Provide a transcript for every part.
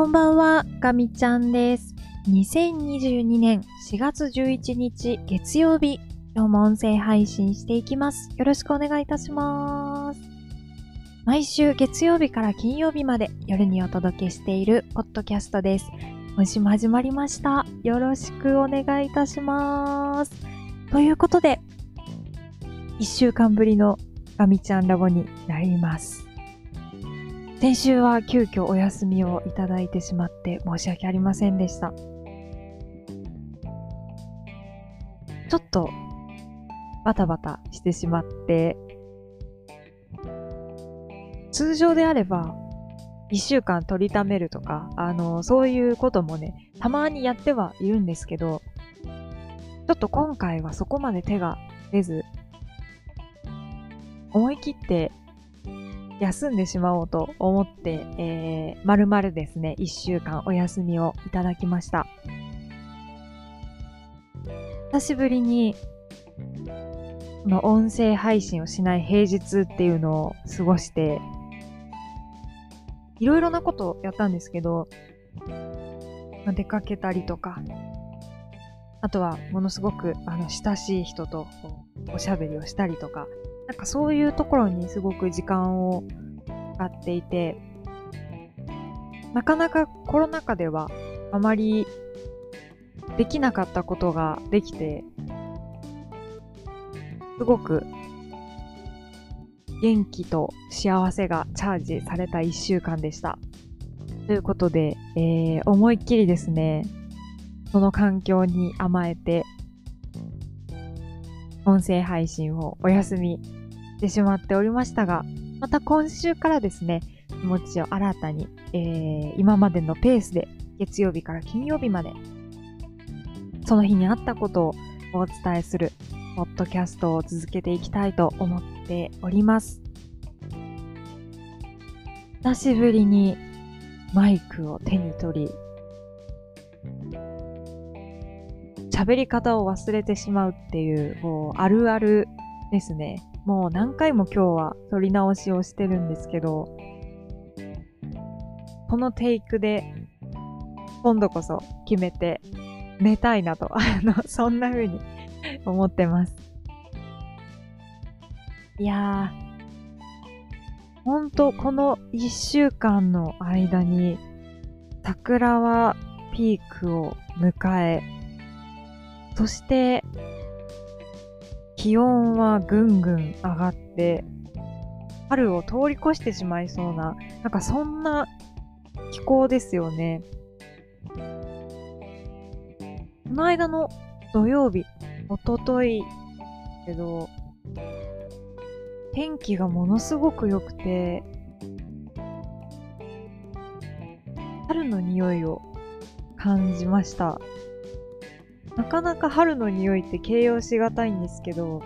こんばんは、ガミちゃんです。2022年4月11日月曜日、今日も音声配信していきます。よろしくお願いいたします。毎週月曜日から金曜日まで夜にお届けしているポッドキャストです。今週も始まりました。よろしくお願いいたします。ということで、1週間ぶりのガミちゃんラボになります。先週は急遽お休みをいただいてしまって申し訳ありませんでした。ちょっとバタバタしてしまって、通常であれば1週間取りためるとか、あの、そういうこともね、たまにやってはいるんですけど、ちょっと今回はそこまで手が出ず、思い切って休んでしまおうと思って、えー、まるまるですね、一週間お休みをいただきました。久しぶりに、この音声配信をしない平日っていうのを過ごして、いろいろなことをやったんですけど、まあ出かけたりとか、あとはものすごくあの親しい人とおしゃべりをしたりとか、なんかそういうところにすごく時間を使っていて、なかなかコロナ禍ではあまりできなかったことができて、すごく元気と幸せがチャージされた一週間でした。ということで、えー、思いっきりですね、その環境に甘えて、音声配信をお休みしてしまっておりましたが、また今週からですね、気持ちを新たに、えー、今までのペースで月曜日から金曜日まで、その日にあったことをお伝えするポッドキャストを続けていきたいと思っております。久しぶりにマイクを手に取り、喋り方を忘れてしまうっていう、もうあるあるですね。もう何回も今日は撮り直しをしてるんですけど、このテイクで今度こそ決めて寝たいなと、あの、そんな風に 思ってます。いやー、ほんとこの一週間の間に桜はピークを迎え、そして気温はぐんぐん上がって、春を通り越してしまいそうな、なんかそんな気候ですよね。この間の土曜日、おととい、けど、天気がものすごく良くて、春の匂いを感じました。なかなか春の匂いって形容しがたいんですけど、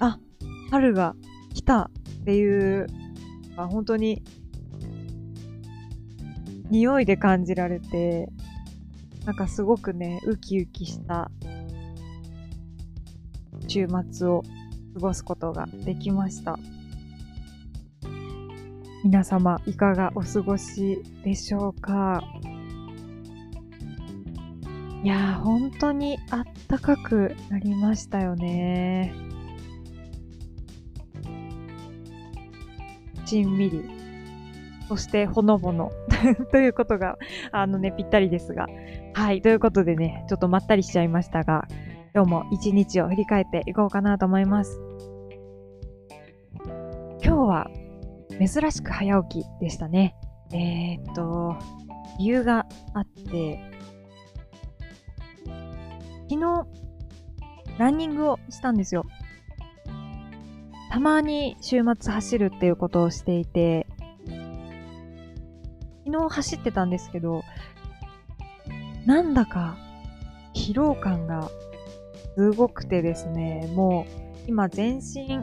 あ、春が来たっていう、あ本当に匂いで感じられて、なんかすごくね、ウキウキした週末を過ごすことができました。皆様、いかがお過ごしでしょうか？いや、本当にあったかくなりましたよね。しんみり。そして、ほのぼの。ということが、あのね、ぴったりですが。はい。ということでね、ちょっとまったりしちゃいましたが、今日も一日を振り返っていこうかなと思います。今日は、珍しく早起きでしたね。えー、っと、理由があって、昨日、ランニングをしたんですよ。たまに週末走るっていうことをしていて、昨日走ってたんですけど、なんだか疲労感がすごくてですね、もう今全身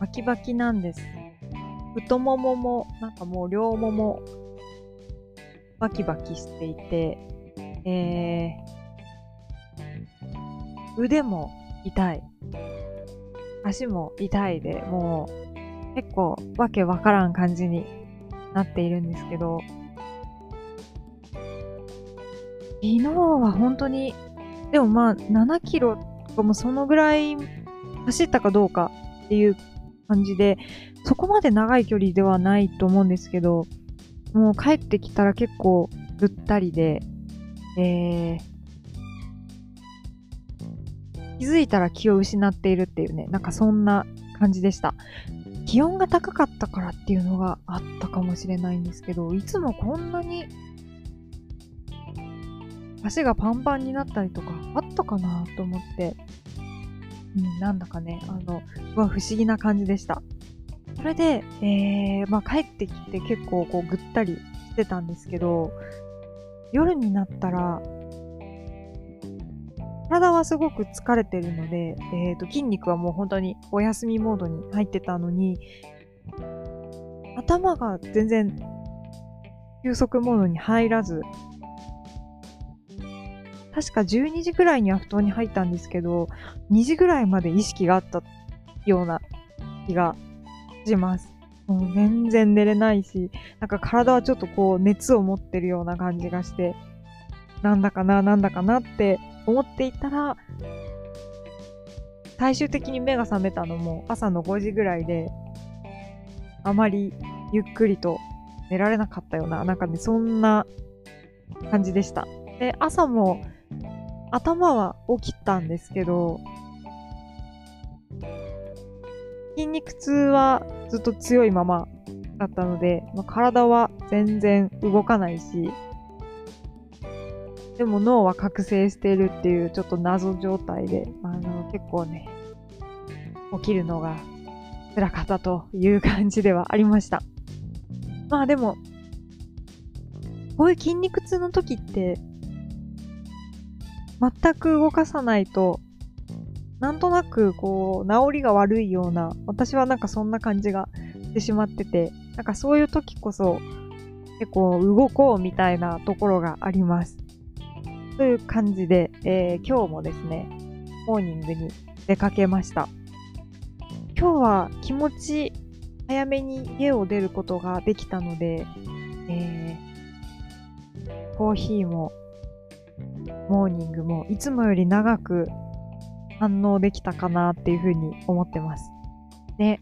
バキバキなんです。太ももも、なんかもう両ももバキバキしていて、えー、腕も痛い。足も痛いで、もう結構わけわからん感じになっているんですけど、昨日は本当に、でもまあ7キロとかもそのぐらい走ったかどうかっていう感じで、そこまで長い距離ではないと思うんですけど、もう帰ってきたら結構ぐったりで、えー、気づいたら気を失っているっていうね、なんかそんな感じでした。気温が高かったからっていうのがあったかもしれないんですけど、いつもこんなに足がパンパンになったりとかあったかなと思って、うん、なんだかね、あの、すごい不思議な感じでした。それで、えー、まあ帰ってきて結構こうぐったりしてたんですけど、夜になったら、体はすごく疲れてるので、えーと、筋肉はもう本当にお休みモードに入ってたのに、頭が全然休息モードに入らず、確か12時ぐらいには布団に入ったんですけど、2時ぐらいまで意識があったような気がします。もう全然寝れないし、なんか体はちょっとこう熱を持ってるような感じがして、なんだかな、なんだかなって思っていたら、最終的に目が覚めたのも朝の5時ぐらいで、あまりゆっくりと寝られなかったような、なんかね、そんな感じでした。で、朝も頭は起きたんですけど、筋肉痛はずっと強いままだったので、まあ、体は全然動かないし、でも脳は覚醒しているっていうちょっと謎状態で、あの、結構ね、起きるのが辛かったという感じではありました。まあでも、こういう筋肉痛の時って、全く動かさないとなんとなくこう、治りが悪いような、私はなんかそんな感じがしてしまってて、なんかそういう時こそ結構動こうみたいなところがあります。という感じで、えー、今日もですね、モーニングに出かけました。今日は気持ち早めに家を出ることができたので、えー、コーヒーもモーニングもいつもより長く反応できたかなっていうふうに思ってます。で、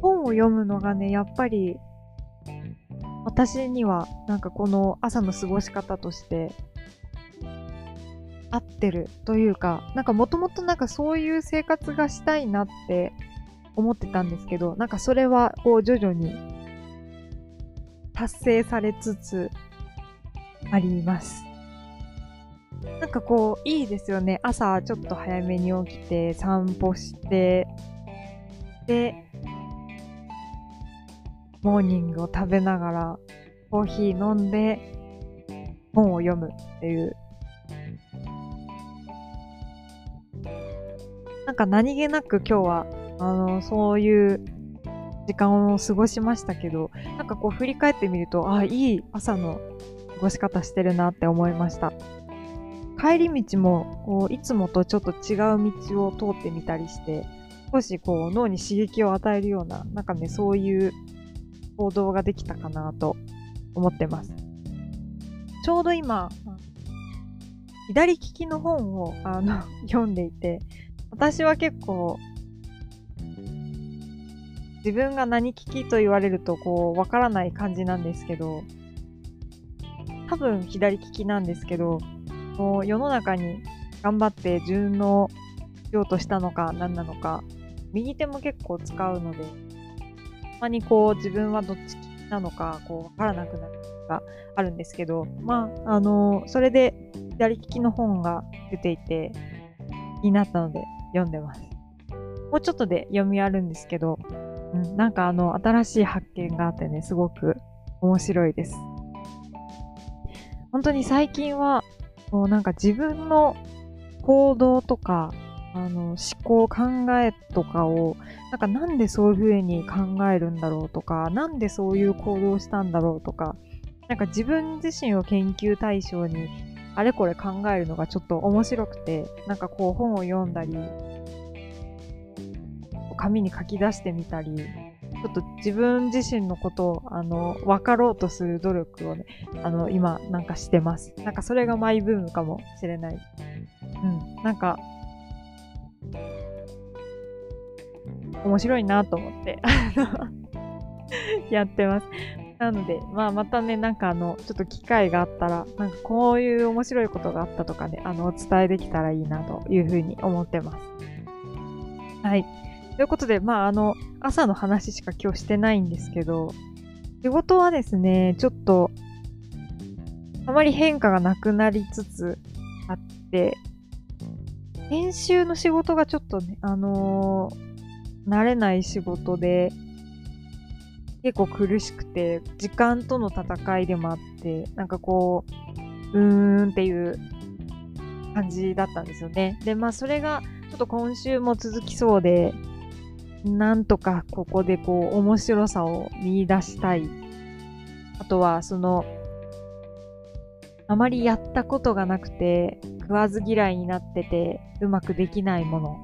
本を読むのがね、やっぱり私にはなんかこの朝の過ごし方として合ってるというか、なんかもともとなんかそういう生活がしたいなって思ってたんですけど、なんかそれはこう徐々に達成されつつあります。なんかこう、いいですよね。朝ちょっと早めに起きて、散歩して、で、モーニングを食べながら、コーヒー飲んで、本を読むっていう。なんか何気なく今日は、あの、そういう時間を過ごしましたけど、なんかこう振り返ってみると、あ、いい朝の過ごし方してるなって思いました。帰り道もこういつもとちょっと違う道を通ってみたりして少しこう脳に刺激を与えるようななんかねそういう行動ができたかなと思ってます。ちょうど今左利きの本をあの 読んでいて私は結構自分が何利きと言われるとこうわからない感じなんですけど多分左利きなんですけどこう世の中に頑張って順応しようとしたのか何なのか右手も結構使うのでまにこう自分はどっちなのかこう分からなくなるがあるんですけどまああのそれで左利きの本が出ていて気になったので読んでます。もうちょっとで読み終わるんですけど、うん、なんかあの新しい発見があってねすごく面白いです。本当に最近はこうなんか自分の行動とか、あの、思考、考えとかを、なんかなんでそういう風に考えるんだろうとか、なんでそういう行動をしたんだろうとか、なんか自分自身を研究対象にあれこれ考えるのがちょっと面白くて、なんかこう本を読んだり、紙に書き出してみたり、ちょっと自分自身のことを、あの、分かろうとする努力をね、あの、今、なんかしてます。なんかそれがマイブームかもしれない。うん。なんか、面白いなと思って やってます。なので、まあ、またね、なんかあの、ちょっと機会があったら、なんかこういう面白いことがあったとかね、あの、お伝えできたらいいなというふうに思ってます。はい。ということで、まあ、あの、朝の話しか今日してないんですけど、仕事はですね、ちょっと、あまり変化がなくなりつつあって、編集の仕事がちょっとね、あのー、慣れない仕事で、結構苦しくて、時間との戦いでもあって、なんかこう、うーんっていう感じだったんですよね。で、まあそれがちょっと今週も続きそうで、なんとかここでこう面白さを見出したい。あとはその、あまりやったことがなくて食わず嫌いになっててうまくできないもの。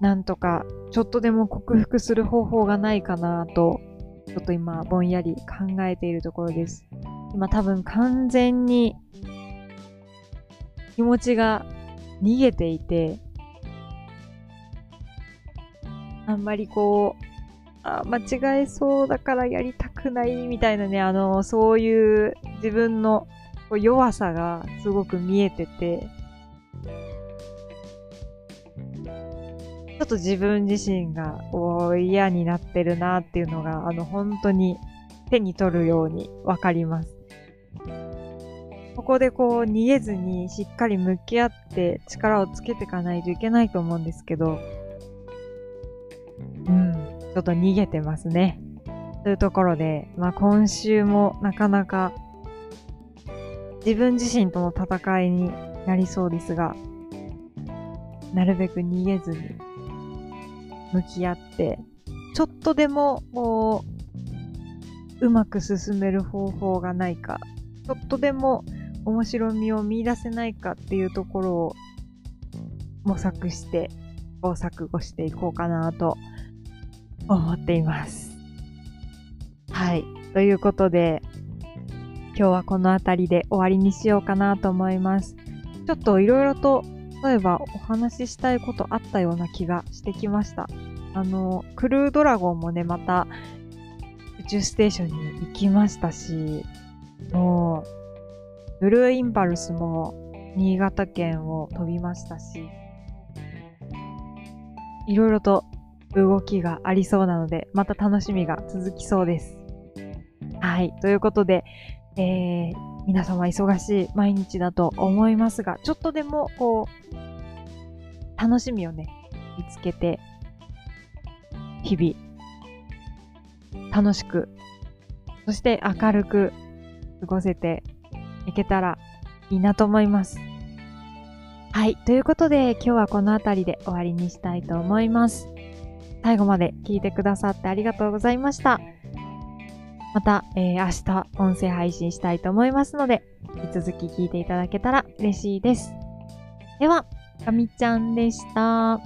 なんとかちょっとでも克服する方法がないかなと、ちょっと今ぼんやり考えているところです。今多分完全に気持ちが逃げていて、あんまりこう、あ間違えそうだからやりたくないみたいなね、あの、そういう自分の弱さがすごく見えてて、ちょっと自分自身が嫌になってるなっていうのが、あの、本当に手に取るようにわかります。ここでこう逃げずにしっかり向き合って力をつけていかないといけないと思うんですけど、うん、ちょっと逃げてますね。というところで、まあ今週もなかなか自分自身との戦いになりそうですが、なるべく逃げずに向き合って、ちょっとでもこう、うまく進める方法がないか、ちょっとでも面白みを見出せないかっていうところを模索して試行錯誤していこうかなと思っています。はい。ということで、今日はこの辺りで終わりにしようかなと思います。ちょっといろいろと、例えばお話ししたいことあったような気がしてきました。あの、クルードラゴンもね、また宇宙ステーションに行きましたし、もう、ブルーインパルスも新潟県を飛びましたし、いろいろと動きがありそうなので、また楽しみが続きそうです。はい。ということで、えー、皆様忙しい毎日だと思いますが、ちょっとでも、こう、楽しみをね、見つけて、日々、楽しく、そして明るく過ごせていけたらいいなと思います。はい。ということで、今日はこの辺りで終わりにしたいと思います。最後まで聞いてくださってありがとうございました。また、えー、明日音声配信したいと思いますので、引き続き聞いていただけたら嬉しいです。では、かみちゃんでした。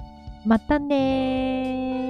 またねー。